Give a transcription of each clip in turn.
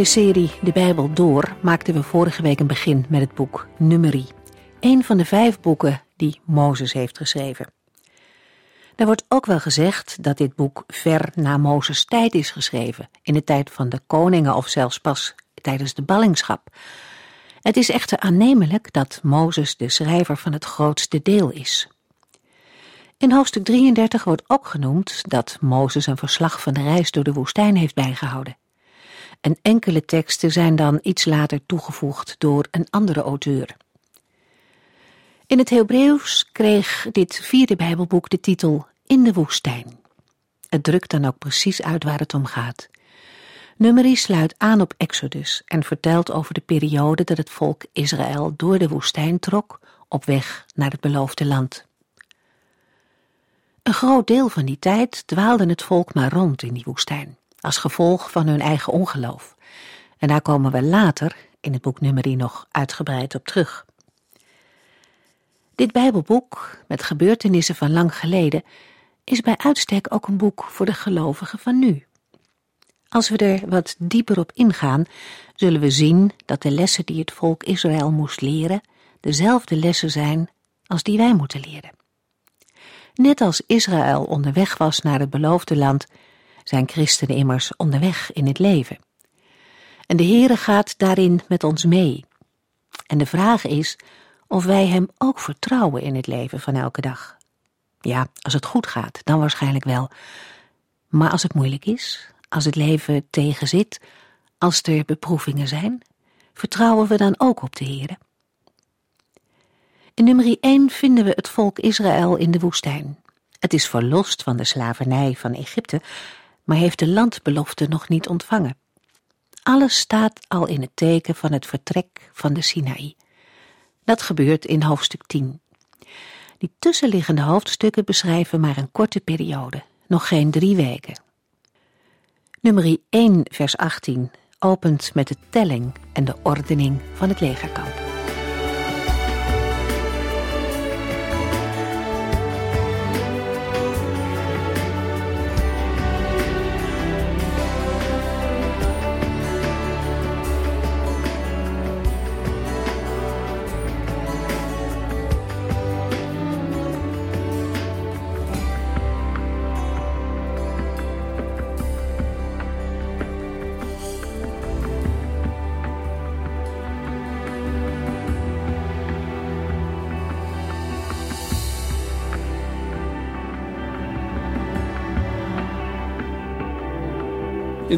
De serie De Bijbel Door maakten we vorige week een begin met het boek Numeri. Een van de vijf boeken die Mozes heeft geschreven. Er wordt ook wel gezegd dat dit boek ver na Mozes tijd is geschreven, in de tijd van de koningen of zelfs pas tijdens de ballingschap. Het is echter aannemelijk dat Mozes de schrijver van het grootste deel is. In hoofdstuk 33 wordt ook genoemd dat Mozes een verslag van de reis door de woestijn heeft bijgehouden. En enkele teksten zijn dan iets later toegevoegd door een andere auteur. In het Hebreeuws kreeg dit vierde Bijbelboek de titel In de woestijn. Het drukt dan ook precies uit waar het om gaat. Numeri sluit aan op Exodus en vertelt over de periode dat het volk Israël door de woestijn trok op weg naar het beloofde land. Een groot deel van die tijd dwaalde het volk maar rond in die woestijn, als gevolg van hun eigen ongeloof. En daar komen we later in het boek Numeri nog uitgebreid op terug. Dit Bijbelboek, met gebeurtenissen van lang geleden, is bij uitstek ook een boek voor de gelovigen van nu. Als we er wat dieper op ingaan, zullen we zien dat de lessen die het volk Israël moest leren, dezelfde lessen zijn als die wij moeten leren. Net als Israël onderweg was naar het beloofde land, zijn christenen immers onderweg in het leven. En de Heere gaat daarin met ons mee. En de vraag is of wij Hem ook vertrouwen in het leven van elke dag. Ja, als het goed gaat, dan waarschijnlijk wel. Maar als het moeilijk is, als het leven tegenzit, als er beproevingen zijn, vertrouwen we dan ook op de Heere? In nummer 1 vinden we het volk Israël in de woestijn. Het is verlost van de slavernij van Egypte, maar heeft de landbelofte nog niet ontvangen. Alles staat al in het teken van het vertrek van de Sinaï. Dat gebeurt in hoofdstuk 10. Die tussenliggende hoofdstukken beschrijven maar een korte periode, nog geen drie weken. Nummer 1, vers 18 opent met de telling en de ordening van het legerkamp.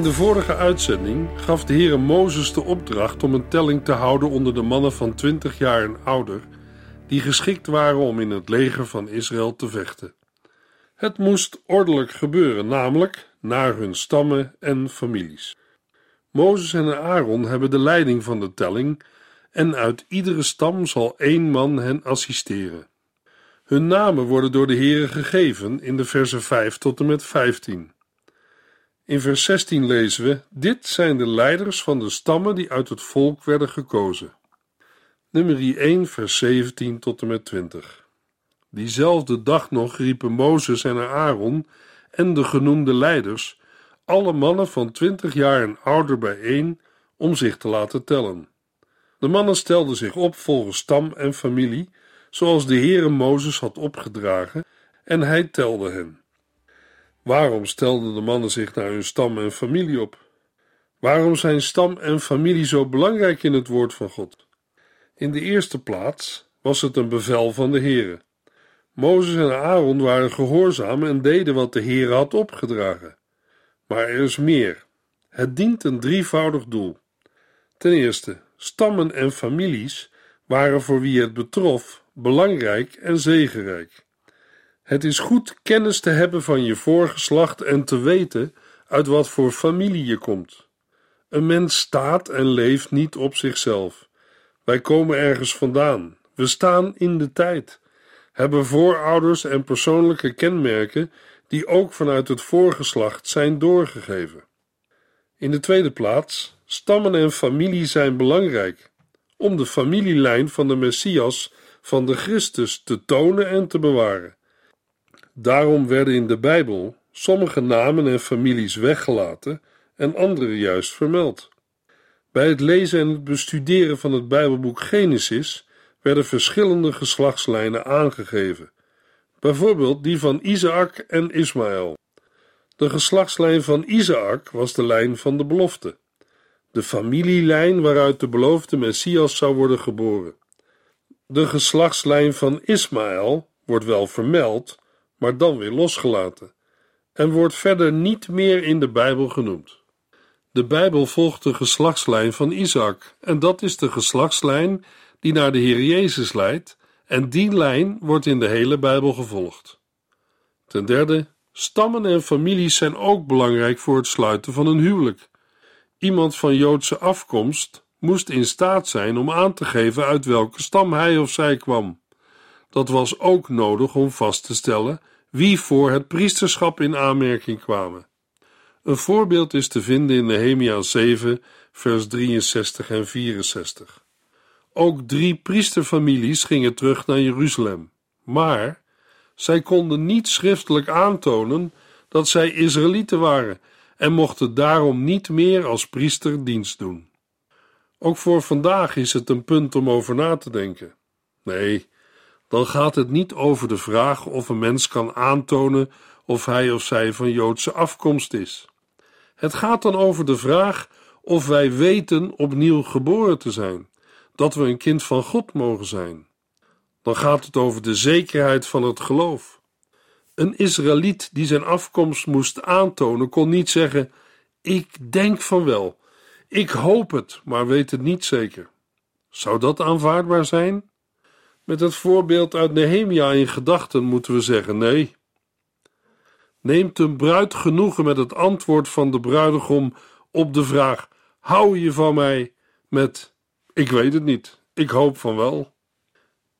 In de vorige uitzending gaf de Heere Mozes de opdracht om een telling te houden onder de mannen van 20 jaar en ouder, die geschikt waren om in het leger van Israël te vechten. Het moest ordelijk gebeuren, namelijk naar hun stammen en families. Mozes en Aaron hebben de leiding van de telling en uit iedere stam zal één man hen assisteren. Hun namen worden door de Heere gegeven in de versen 5 tot en met 15. In vers 16 lezen we: Dit zijn de leiders van de stammen die uit het volk werden gekozen. Nummer 1, vers 17 tot en met 20. Diezelfde dag nog riepen Mozes en Aaron en de genoemde leiders alle mannen van 20 jaar en ouder bijeen om zich te laten tellen. De mannen stelden zich op volgens stam en familie, zoals de Heere Mozes had opgedragen, en hij telde hen. Waarom stelden de mannen zich naar hun stam en familie op? Waarom zijn stam en familie zo belangrijk in het woord van God? In de eerste plaats was het een bevel van de Heere. Mozes en Aaron waren gehoorzaam en deden wat de Heere had opgedragen. Maar er is meer. Het dient een drievoudig doel. Ten eerste, stammen en families waren voor wie het betrof belangrijk en zegenrijk. Het is goed kennis te hebben van je voorgeslacht en te weten uit wat voor familie je komt. Een mens staat en leeft niet op zichzelf. Wij komen ergens vandaan. We staan in de tijd, hebben voorouders en persoonlijke kenmerken die ook vanuit het voorgeslacht zijn doorgegeven. In de tweede plaats, stammen en familie zijn belangrijk om de familielijn van de Messias, van de Christus, te tonen en te bewaren. Daarom werden in de Bijbel sommige namen en families weggelaten en andere juist vermeld. Bij het lezen en het bestuderen van het Bijbelboek Genesis werden verschillende geslachtslijnen aangegeven, bijvoorbeeld die van Isaac en Ismaël. De geslachtslijn van Isaac was de lijn van de belofte, de familielijn waaruit de beloofde Messias zou worden geboren. De geslachtslijn van Ismaël wordt wel vermeld, maar dan weer losgelaten, en wordt verder niet meer in de Bijbel genoemd. De Bijbel volgt de geslachtslijn van Isaac, en dat is de geslachtslijn die naar de Heer Jezus leidt, en die lijn wordt in de hele Bijbel gevolgd. Ten derde, stammen en families zijn ook belangrijk voor het sluiten van een huwelijk. Iemand van Joodse afkomst moest in staat zijn om aan te geven uit welke stam hij of zij kwam. Dat was ook nodig om vast te stellen wie voor het priesterschap in aanmerking kwamen. Een voorbeeld is te vinden in Nehemia 7, vers 63 en 64. Ook drie priesterfamilies gingen terug naar Jeruzalem, maar zij konden niet schriftelijk aantonen dat zij Israëlieten waren en mochten daarom niet meer als priester dienst doen. Ook voor vandaag is het een punt om over na te denken. Nee, dan gaat het niet over de vraag of een mens kan aantonen of hij of zij van Joodse afkomst is. Het gaat dan over de vraag of wij weten opnieuw geboren te zijn, dat we een kind van God mogen zijn. Dan gaat het over de zekerheid van het geloof. Een Israëliet die zijn afkomst moest aantonen, kon niet zeggen: Ik denk van wel, ik hoop het, maar weet het niet zeker. Zou dat aanvaardbaar zijn? Met het voorbeeld uit Nehemia in gedachten moeten we zeggen: nee. Neemt een bruid genoegen met het antwoord van de bruidegom op de vraag: Hou je van mij? met: Ik weet het niet, ik hoop van wel.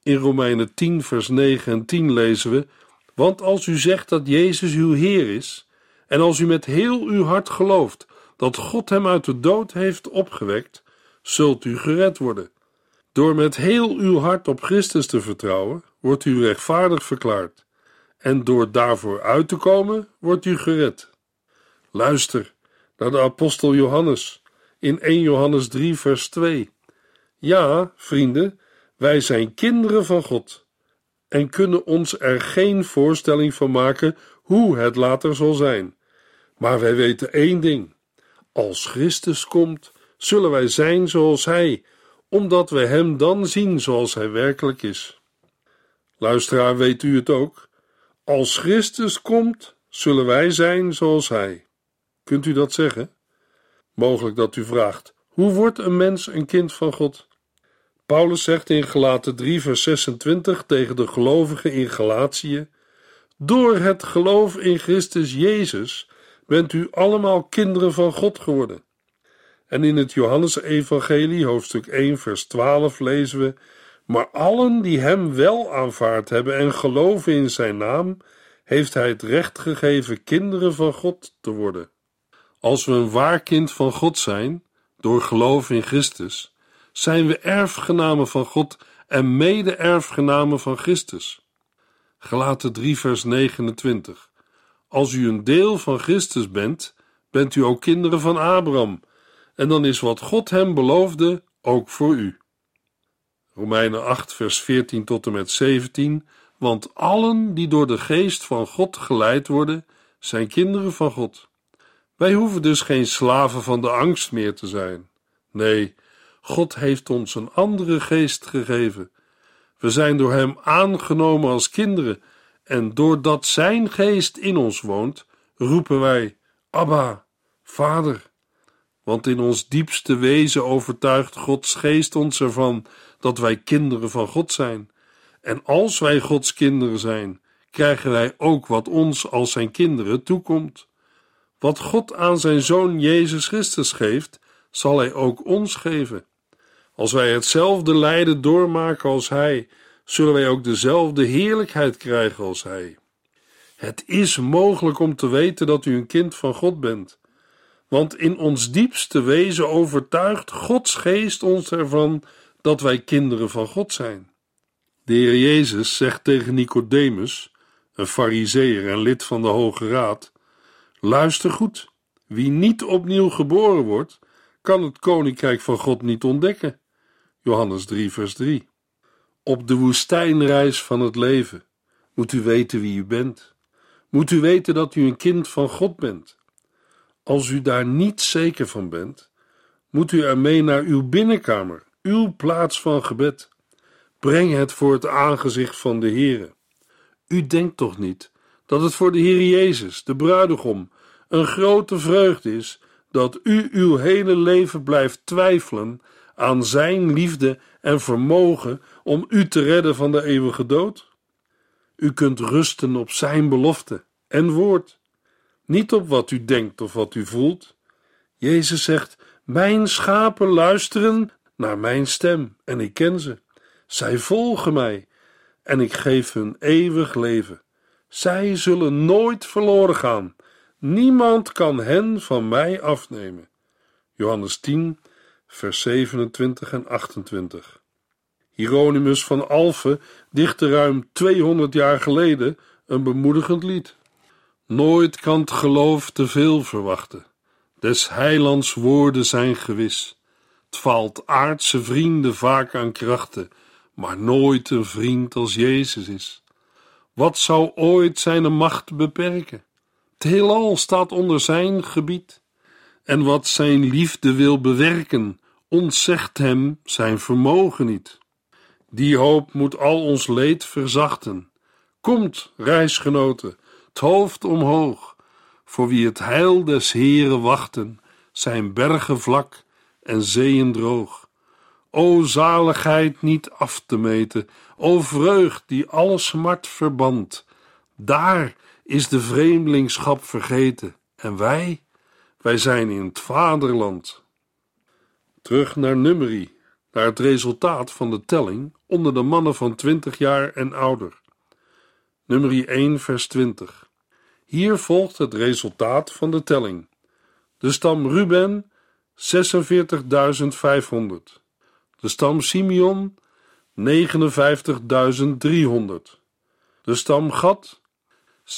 In Romeinen 10, vers 9 en 10 lezen we: Want als u zegt dat Jezus uw Heer is, en als u met heel uw hart gelooft dat God hem uit de dood heeft opgewekt, zult u gered worden. Door met heel uw hart op Christus te vertrouwen, wordt u rechtvaardig verklaard. En door daarvoor uit te komen, wordt u gered. Luister naar de apostel Johannes in 1 Johannes 3, vers 2. Ja, vrienden, wij zijn kinderen van God en kunnen ons er geen voorstelling van maken hoe het later zal zijn. Maar wij weten één ding: als Christus komt, zullen wij zijn zoals Hij, omdat we Hem dan zien zoals Hij werkelijk is. Luisteraar, weet u het ook? Als Christus komt, zullen wij zijn zoals Hij. Kunt u dat zeggen? Mogelijk dat u vraagt: hoe wordt een mens een kind van God? Paulus zegt in Galaten 3, vers 26 tegen de gelovigen in Galatië: Door het geloof in Christus Jezus bent u allemaal kinderen van God geworden. En in het Johannesevangelie, hoofdstuk 1, vers 12, lezen we: Maar allen die hem wel aanvaard hebben en geloven in zijn naam, heeft hij het recht gegeven kinderen van God te worden. Als we een waar kind van God zijn, door geloof in Christus, zijn we erfgenamen van God en mede-erfgenamen van Christus. Gelaten 3, vers 29. Als u een deel van Christus bent, bent u ook kinderen van Abraham, en dan is wat God hem beloofde ook voor u. Romeinen 8, vers 14 tot en met 17. Want allen die door de geest van God geleid worden, zijn kinderen van God. Wij hoeven dus geen slaven van de angst meer te zijn. Nee, God heeft ons een andere geest gegeven. We zijn door Hem aangenomen als kinderen en doordat Zijn geest in ons woont, roepen wij: Abba, Vader. Want in ons diepste wezen overtuigt Gods geest ons ervan dat wij kinderen van God zijn. En als wij Gods kinderen zijn, krijgen wij ook wat ons als zijn kinderen toekomt. Wat God aan zijn zoon Jezus Christus geeft, zal Hij ook ons geven. Als wij hetzelfde lijden doormaken als Hij, zullen wij ook dezelfde heerlijkheid krijgen als Hij. Het is mogelijk om te weten dat u een kind van God bent, want in ons diepste wezen overtuigt Gods geest ons ervan dat wij kinderen van God zijn. De Heer Jezus zegt tegen Nicodemus, een fariseer en lid van de Hoge Raad: Luister goed, wie niet opnieuw geboren wordt, kan het koninkrijk van God niet ontdekken. Johannes 3, vers 3. Op de woestijnreis van het leven moet u weten wie u bent. Moet u weten dat u een kind van God bent. Als u daar niet zeker van bent, moet u ermee naar uw binnenkamer, uw plaats van gebed. Breng het voor het aangezicht van de Heere. U denkt toch niet dat het voor de Heer Jezus, de bruidegom, een grote vreugde is dat u uw hele leven blijft twijfelen aan Zijn liefde en vermogen om u te redden van de eeuwige dood? U kunt rusten op Zijn belofte en woord, niet op wat u denkt of wat u voelt. Jezus zegt: Mijn schapen luisteren naar mijn stem en ik ken ze. Zij volgen mij en ik geef hun eeuwig leven. Zij zullen nooit verloren gaan. Niemand kan hen van mij afnemen. Johannes 10, vers 27 en 28. Hieronymus van Alphen dichtte ruim 200 jaar geleden een bemoedigend lied. Nooit kan het geloof te veel verwachten. Des heilands woorden zijn gewis. Het valt aardse vrienden vaak aan krachten, maar nooit een vriend als Jezus is. Wat zou ooit zijn macht beperken? Het heelal staat onder zijn gebied. En wat zijn liefde wil bewerken, ontzegt hem zijn vermogen niet. Die hoop moet al ons leed verzachten. Komt, reisgenoten, het hoofd omhoog, voor wie het heil des Heren wachten, zijn bergen vlak en zeeën droog. O zaligheid niet af te meten, o vreugd die alle smart verband. Daar is de vreemdelingschap vergeten en wij, wij zijn in het vaderland. Terug naar Numeri, naar het resultaat van de telling onder de mannen van twintig jaar en ouder. Nummer 1 vers 20. Hier volgt het resultaat van de telling. De stam Ruben 46.500. De stam Simeon 59.300. De stam Gad 46.650.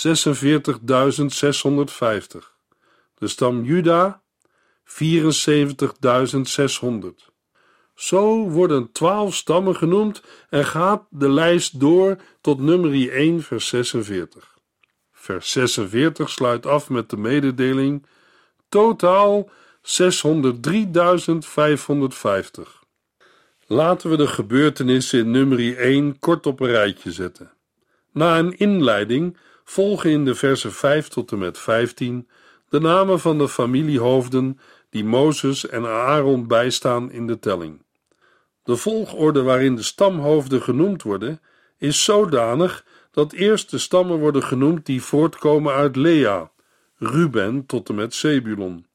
De stam Juda 74.600. Zo worden twaalf stammen genoemd en gaat de lijst door tot nummer 1, vers 46. Vers 46 sluit af met de mededeling: totaal 603.550. Laten we de gebeurtenissen in nummer 1 kort op een rijtje zetten. Na een inleiding volgen in de versen 5 tot en met 15 de namen van de familiehoofden die Mozes en Aaron bijstaan in de telling. De volgorde waarin de stamhoofden genoemd worden, is zodanig dat eerst de stammen worden genoemd die voortkomen uit Lea, Ruben tot en met Zebulon.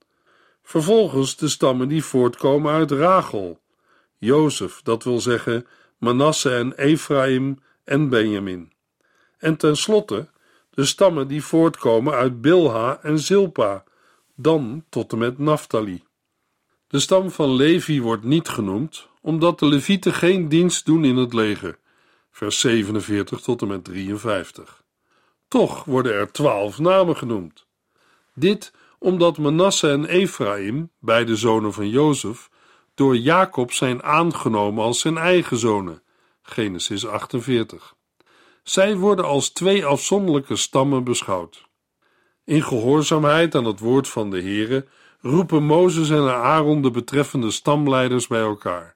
Vervolgens de stammen die voortkomen uit Rachel, Jozef, dat wil zeggen Manasse en Ephraim en Benjamin. En tenslotte de stammen die voortkomen uit Bilha en Zilpa, dan tot en met Naphtali. De stam van Levi wordt niet genoemd, omdat de Levieten geen dienst doen in het leger. Vers 47 tot en met 53. Toch worden er twaalf namen genoemd. Dit omdat Manasse en Ephraim, beide zonen van Jozef, door Jacob zijn aangenomen als zijn eigen zonen. Genesis 48. Zij worden als twee afzonderlijke stammen beschouwd. In gehoorzaamheid aan het woord van de Heere roepen Mozes en Aaron de betreffende stamleiders bij elkaar.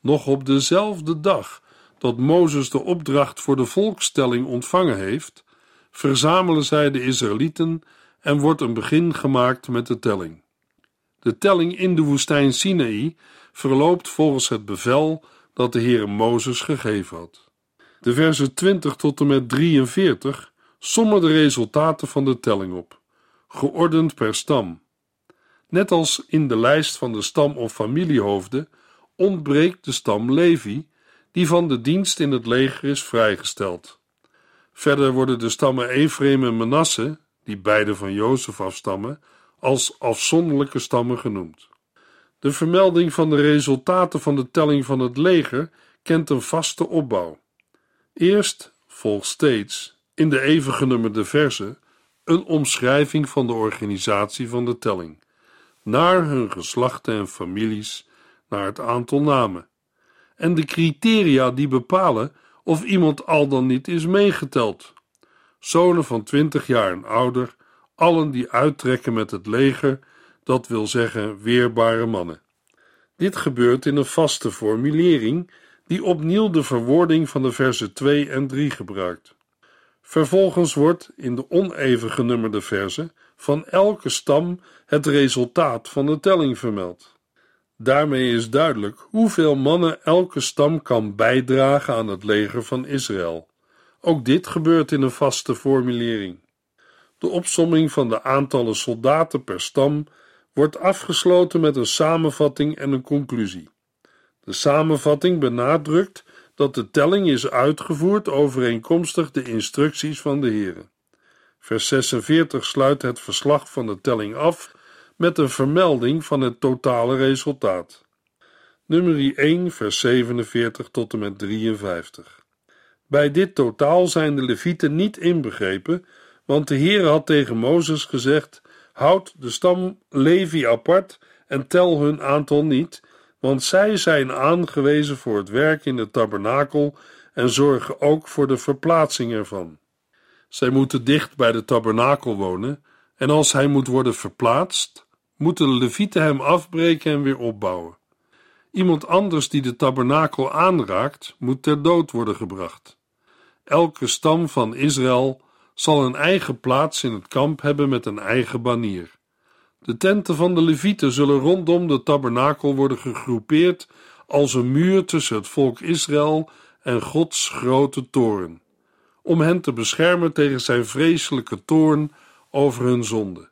Nog op dezelfde dag dat Mozes de opdracht voor de volkstelling ontvangen heeft, verzamelen zij de Israëlieten en wordt een begin gemaakt met de telling. De telling in de woestijn Sinaï verloopt volgens het bevel dat de Heer Mozes gegeven had. De versen 20 tot en met 43 sommen de resultaten van de telling op, geordend per stam. Net als in de lijst van de stam- of familiehoofden ontbreekt de stam Levi, die van de dienst in het leger is vrijgesteld. Verder worden de stammen Ephraim en Manasse, die beide van Jozef afstammen, als afzonderlijke stammen genoemd. De vermelding van de resultaten van de telling van het leger kent een vaste opbouw. Eerst volgt steeds, in de even genummerde verse, een omschrijving van de organisatie van de telling, naar hun geslachten en families, naar het aantal namen, en de criteria die bepalen of iemand al dan niet is meegeteld. Zonen van twintig jaar en ouder, allen die uittrekken met het leger, dat wil zeggen weerbare mannen. Dit gebeurt in een vaste formulering die opnieuw de verwoording van de versen 2 en 3 gebruikt. Vervolgens wordt in de oneven genummerde versen van elke stam het resultaat van de telling vermeld. Daarmee is duidelijk hoeveel mannen elke stam kan bijdragen aan het leger van Israël. Ook dit gebeurt in een vaste formulering. De opsomming van de aantallen soldaten per stam wordt afgesloten met een samenvatting en een conclusie. De samenvatting benadrukt dat de telling is uitgevoerd overeenkomstig de instructies van de Heere. Vers 46 sluit het verslag van de telling af met een vermelding van het totale resultaat. Nummer 1, vers 47 tot en met 53. Bij dit totaal zijn de Levieten niet inbegrepen, want de Heer had tegen Mozes gezegd: Houd de stam Levi apart en tel hun aantal niet, want zij zijn aangewezen voor het werk in de tabernakel en zorgen ook voor de verplaatsing ervan. Zij moeten dicht bij de tabernakel wonen, en als hij moet worden verplaatst, moeten de levieten hem afbreken en weer opbouwen. Iemand anders die de tabernakel aanraakt, moet ter dood worden gebracht. Elke stam van Israël zal een eigen plaats in het kamp hebben met een eigen banier. De tenten van de Levieten zullen rondom de tabernakel worden gegroepeerd als een muur tussen het volk Israël en Gods grote toren, om hen te beschermen tegen zijn vreselijke toorn over hun zonde.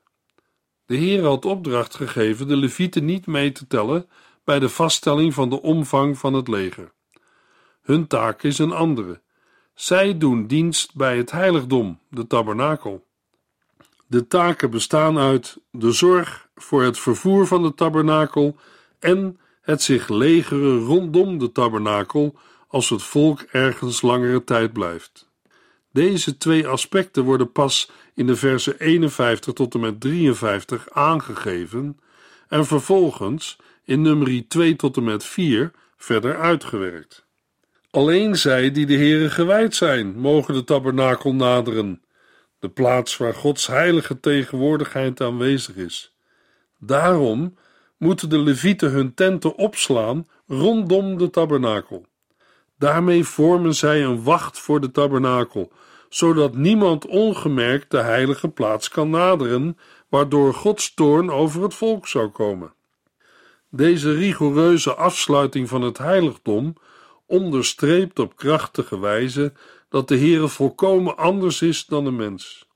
De Heer had opdracht gegeven de Levieten niet mee te tellen bij de vaststelling van de omvang van het leger. Hun taak is een andere. Zij doen dienst bij het heiligdom, de tabernakel. De taken bestaan uit de zorg voor het vervoer van de tabernakel en het zich legeren rondom de tabernakel als het volk ergens langere tijd blijft. Deze twee aspecten worden pas in de versen 51 tot en met 53 aangegeven en vervolgens in nummer 2 tot en met 4 verder uitgewerkt. Alleen zij die de Heere gewijd zijn, mogen de tabernakel naderen, de plaats waar Gods heilige tegenwoordigheid aanwezig is. Daarom moeten de levieten hun tenten opslaan rondom de tabernakel. Daarmee vormen zij een wacht voor de tabernakel, zodat niemand ongemerkt de heilige plaats kan naderen, waardoor Gods toorn over het volk zou komen. Deze rigoureuze afsluiting van het heiligdom onderstreept op krachtige wijze dat de Heere volkomen anders is dan de mens.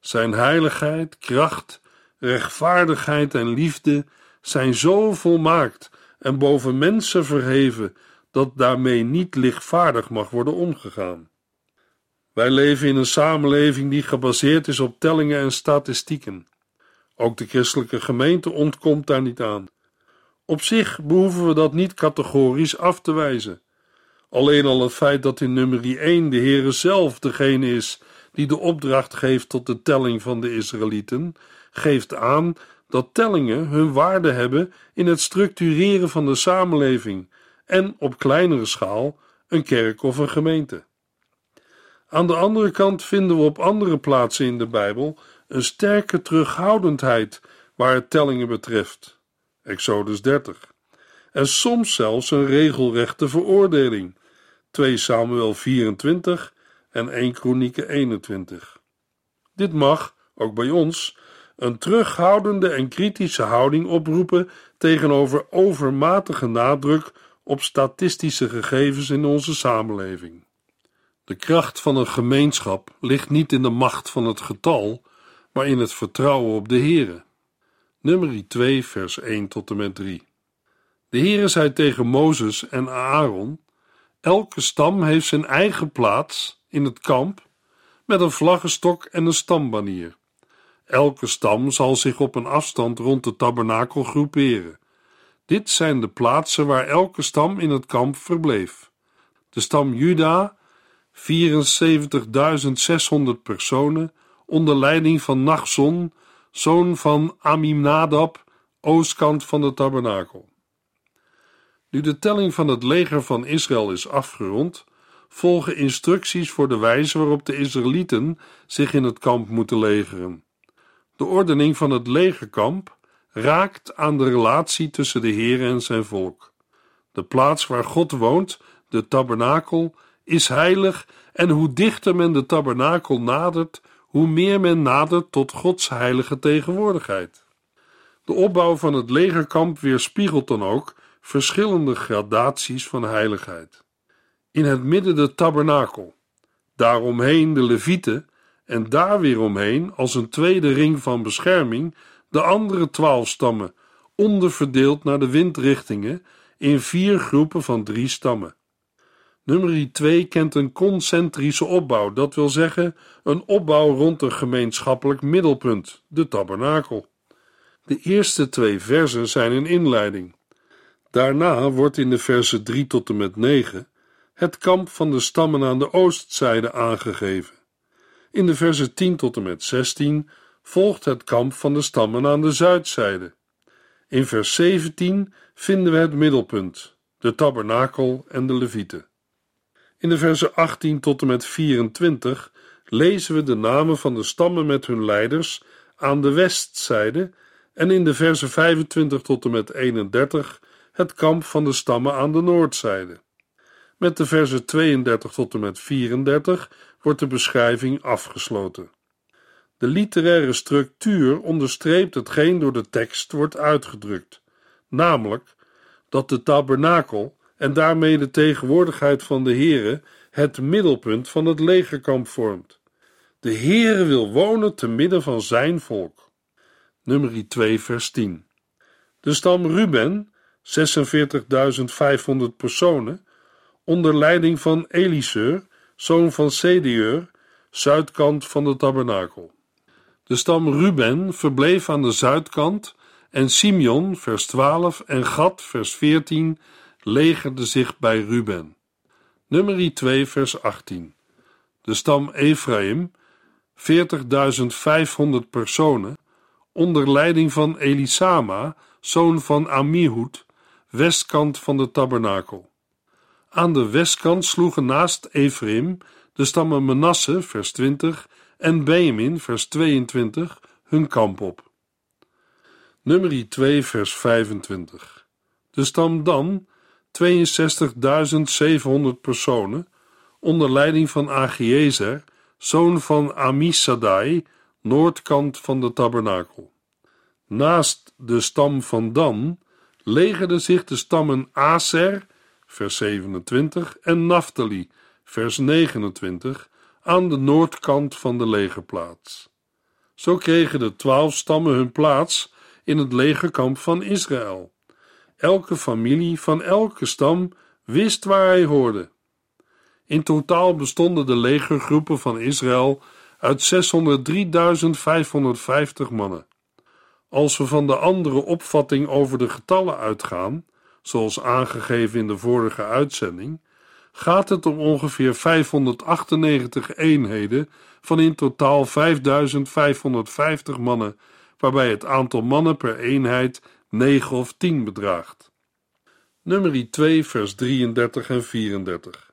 Zijn heiligheid, kracht, rechtvaardigheid en liefde zijn zo volmaakt en boven mensen verheven dat daarmee niet lichtvaardig mag worden omgegaan. Wij leven in een samenleving die gebaseerd is op tellingen en statistieken. Ook de christelijke gemeente ontkomt daar niet aan. Op zich behoeven we dat niet categorisch af te wijzen. Alleen al het feit dat in nummer 1 de Heere zelf degene is die de opdracht geeft tot de telling van de Israëlieten, geeft aan dat tellingen hun waarde hebben in het structureren van de samenleving en op kleinere schaal een kerk of een gemeente. Aan de andere kant vinden we op andere plaatsen in de Bijbel een sterke terughoudendheid waar het tellingen betreft. Exodus 30. En soms zelfs een regelrechte veroordeling. 2 Samuel 24 en 1 Kronieken 21. Dit mag, ook bij ons, een terughoudende en kritische houding oproepen tegenover overmatige nadruk op statistische gegevens in onze samenleving. De kracht van een gemeenschap ligt niet in de macht van het getal, maar in het vertrouwen op de Here. Nummer 2, vers 1 tot en met 3. De Heere zei tegen Mozes en Aaron: Elke stam heeft zijn eigen plaats in het kamp met een vlaggenstok en een stambanier. Elke stam zal zich op een afstand rond de tabernakel groeperen. Dit zijn de plaatsen waar elke stam in het kamp verbleef. De stam Juda, 74.600 personen, onder leiding van Nachzon, zoon van Aminadab, oostkant van de tabernakel. Nu de telling van het leger van Israël is afgerond, volgen instructies voor de wijze waarop de Israëlieten zich in het kamp moeten legeren. De ordening van het legerkamp raakt aan de relatie tussen de Heer en zijn volk. De plaats waar God woont, de tabernakel, is heilig en hoe dichter men de tabernakel nadert, hoe meer men nadert tot Gods heilige tegenwoordigheid. De opbouw van het legerkamp weerspiegelt dan ook verschillende gradaties van heiligheid. In het midden de tabernakel, daaromheen de levieten en daar weer omheen, als een tweede ring van bescherming, de andere twaalf stammen, onderverdeeld naar de windrichtingen in vier groepen van drie stammen. Nummer 2 kent een concentrische opbouw, dat wil zeggen een opbouw rond een gemeenschappelijk middelpunt, de tabernakel. De eerste twee versen zijn een inleiding. Daarna wordt in de versen 3 tot en met 9 het kamp van de stammen aan de oostzijde aangegeven. In de versen 10 tot en met 16 volgt het kamp van de stammen aan de zuidzijde. In vers 17 vinden we het middelpunt, de tabernakel en de levieten. In de versen 18 tot en met 24 lezen we de namen van de stammen met hun leiders aan de westzijde en in de versen 25 tot en met 31 het kamp van de stammen aan de noordzijde. Met de versen 32 tot en met 34 wordt de beschrijving afgesloten. De literaire structuur onderstreept hetgeen door de tekst wordt uitgedrukt, namelijk dat de tabernakel en daarmee de tegenwoordigheid van de Heere het middelpunt van het legerkamp vormt. De Heere wil wonen te midden van zijn volk. Nummer 2 vers 10 De stam Ruben, 46.500 personen, onder leiding van Eliseur, zoon van Sedeur, zuidkant van de tabernakel. De stam Ruben verbleef aan de zuidkant en Simeon, vers 12, en Gad, vers 14, legerde zich bij Ruben. Nummer 2, vers 18. De stam Ephraim, 40.500 personen, onder leiding van Elisama, zoon van Amihud, westkant van de tabernakel. Aan de westkant sloegen naast Ephraim de stammen Manasse, vers 20, en Benjamin, vers 22, hun kamp op. Nummer 2, vers 25. De stam Dan, 62.700 personen, onder leiding van Agiezer, zoon van Amisadai, noordkant van de tabernakel. Naast de stam van Dan legerden zich de stammen Aser, vers 27, en Naphtali, vers 29, aan de noordkant van de legerplaats. Zo kregen de twaalf stammen hun plaats in het legerkamp van Israël. Elke familie van elke stam wist waar hij hoorde. In totaal bestonden de legergroepen van Israël uit 603.550 mannen. Als we van de andere opvatting over de getallen uitgaan, zoals aangegeven in de vorige uitzending, gaat het om ongeveer 598 eenheden van in totaal 5550 mannen, waarbij het aantal mannen per eenheid 9 of 10 bedraagt. Nummer 2, vers 33 en 34.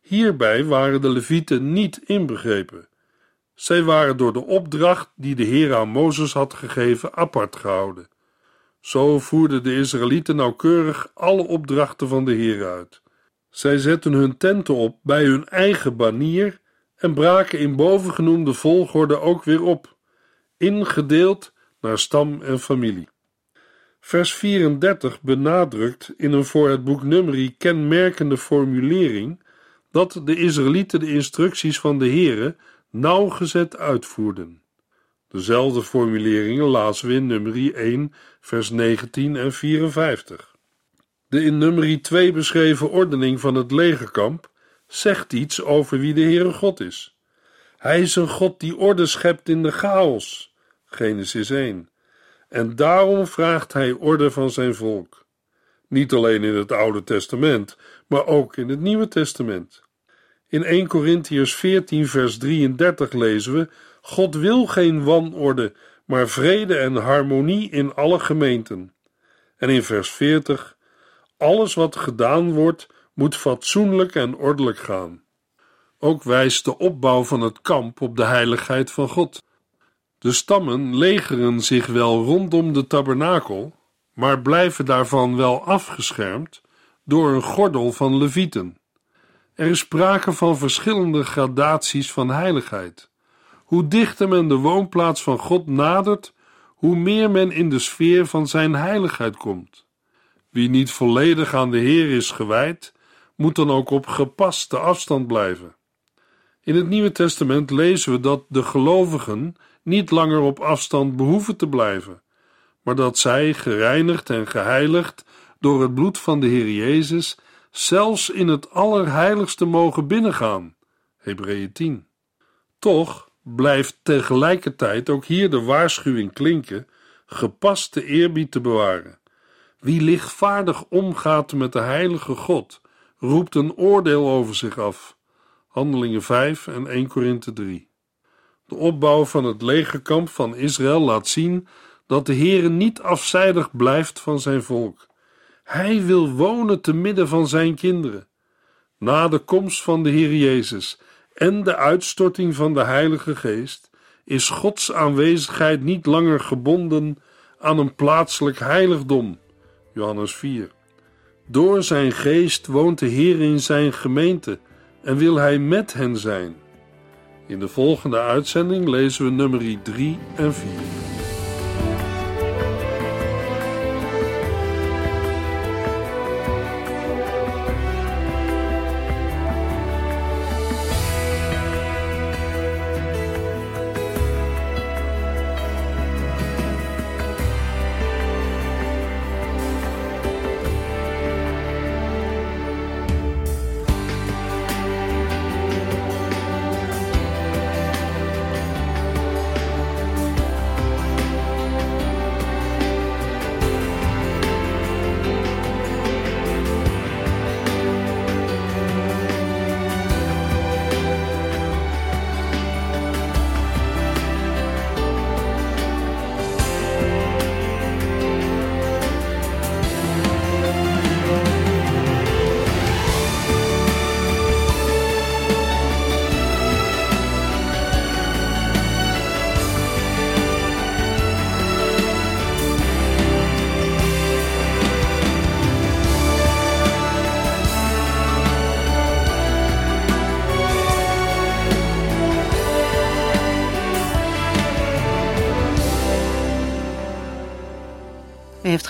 Hierbij waren de Levieten niet inbegrepen. Zij waren door de opdracht die de Heer aan Mozes had gegeven apart gehouden. Zo voerden de Israëlieten nauwkeurig alle opdrachten van de Heer uit. Zij zetten hun tenten op bij hun eigen banier en braken in bovengenoemde volgorde ook weer op, ingedeeld naar stam en familie. Vers 34 benadrukt in een voor het boek Numeri kenmerkende formulering dat de Israëlieten de instructies van de Heere nauwgezet uitvoerden. Dezelfde formuleringen lazen we in nummer 1, vers 19 en 54. De in nummer 2 beschreven ordening van het legerkamp zegt iets over wie de Heere God is. Hij is een God die orde schept in de chaos. Genesis 1. En daarom vraagt hij orde van zijn volk. Niet alleen in het Oude Testament, maar ook in het Nieuwe Testament. In 1 Corinthiërs 14, vers 33 lezen we: God wil geen wanorde, maar vrede en harmonie in alle gemeenten. En in vers 40: Alles wat gedaan wordt, moet fatsoenlijk en ordelijk gaan. Ook wijst de opbouw van het kamp op de heiligheid van God. De stammen legeren zich wel rondom de tabernakel, maar blijven daarvan wel afgeschermd door een gordel van levieten. Er is sprake van verschillende gradaties van heiligheid. Hoe dichter men de woonplaats van God nadert, hoe meer men in de sfeer van zijn heiligheid komt. Wie niet volledig aan de Heer is gewijd, moet dan ook op gepaste afstand blijven. In het Nieuwe Testament lezen we dat de gelovigen niet langer op afstand behoeven te blijven, maar dat zij, gereinigd en geheiligd door het bloed van de Heer Jezus, zelfs in het allerheiligste mogen binnengaan. Hebreeën 10. Toch blijft tegelijkertijd ook hier de waarschuwing klinken gepaste eerbied te bewaren. Wie lichtvaardig omgaat met de heilige God, roept een oordeel over zich af. Handelingen 5 en 1 Korinthe 3. De opbouw van het legerkamp van Israël laat zien dat de Heere niet afzijdig blijft van zijn volk. Hij wil wonen te midden van zijn kinderen. Na de komst van de Heer Jezus en de uitstorting van de Heilige Geest is Gods aanwezigheid niet langer gebonden aan een plaatselijk heiligdom. Johannes 4. Door zijn geest woont de Heer in zijn gemeente en wil hij met hen zijn. In de volgende uitzending lezen we nummer 3 en 4.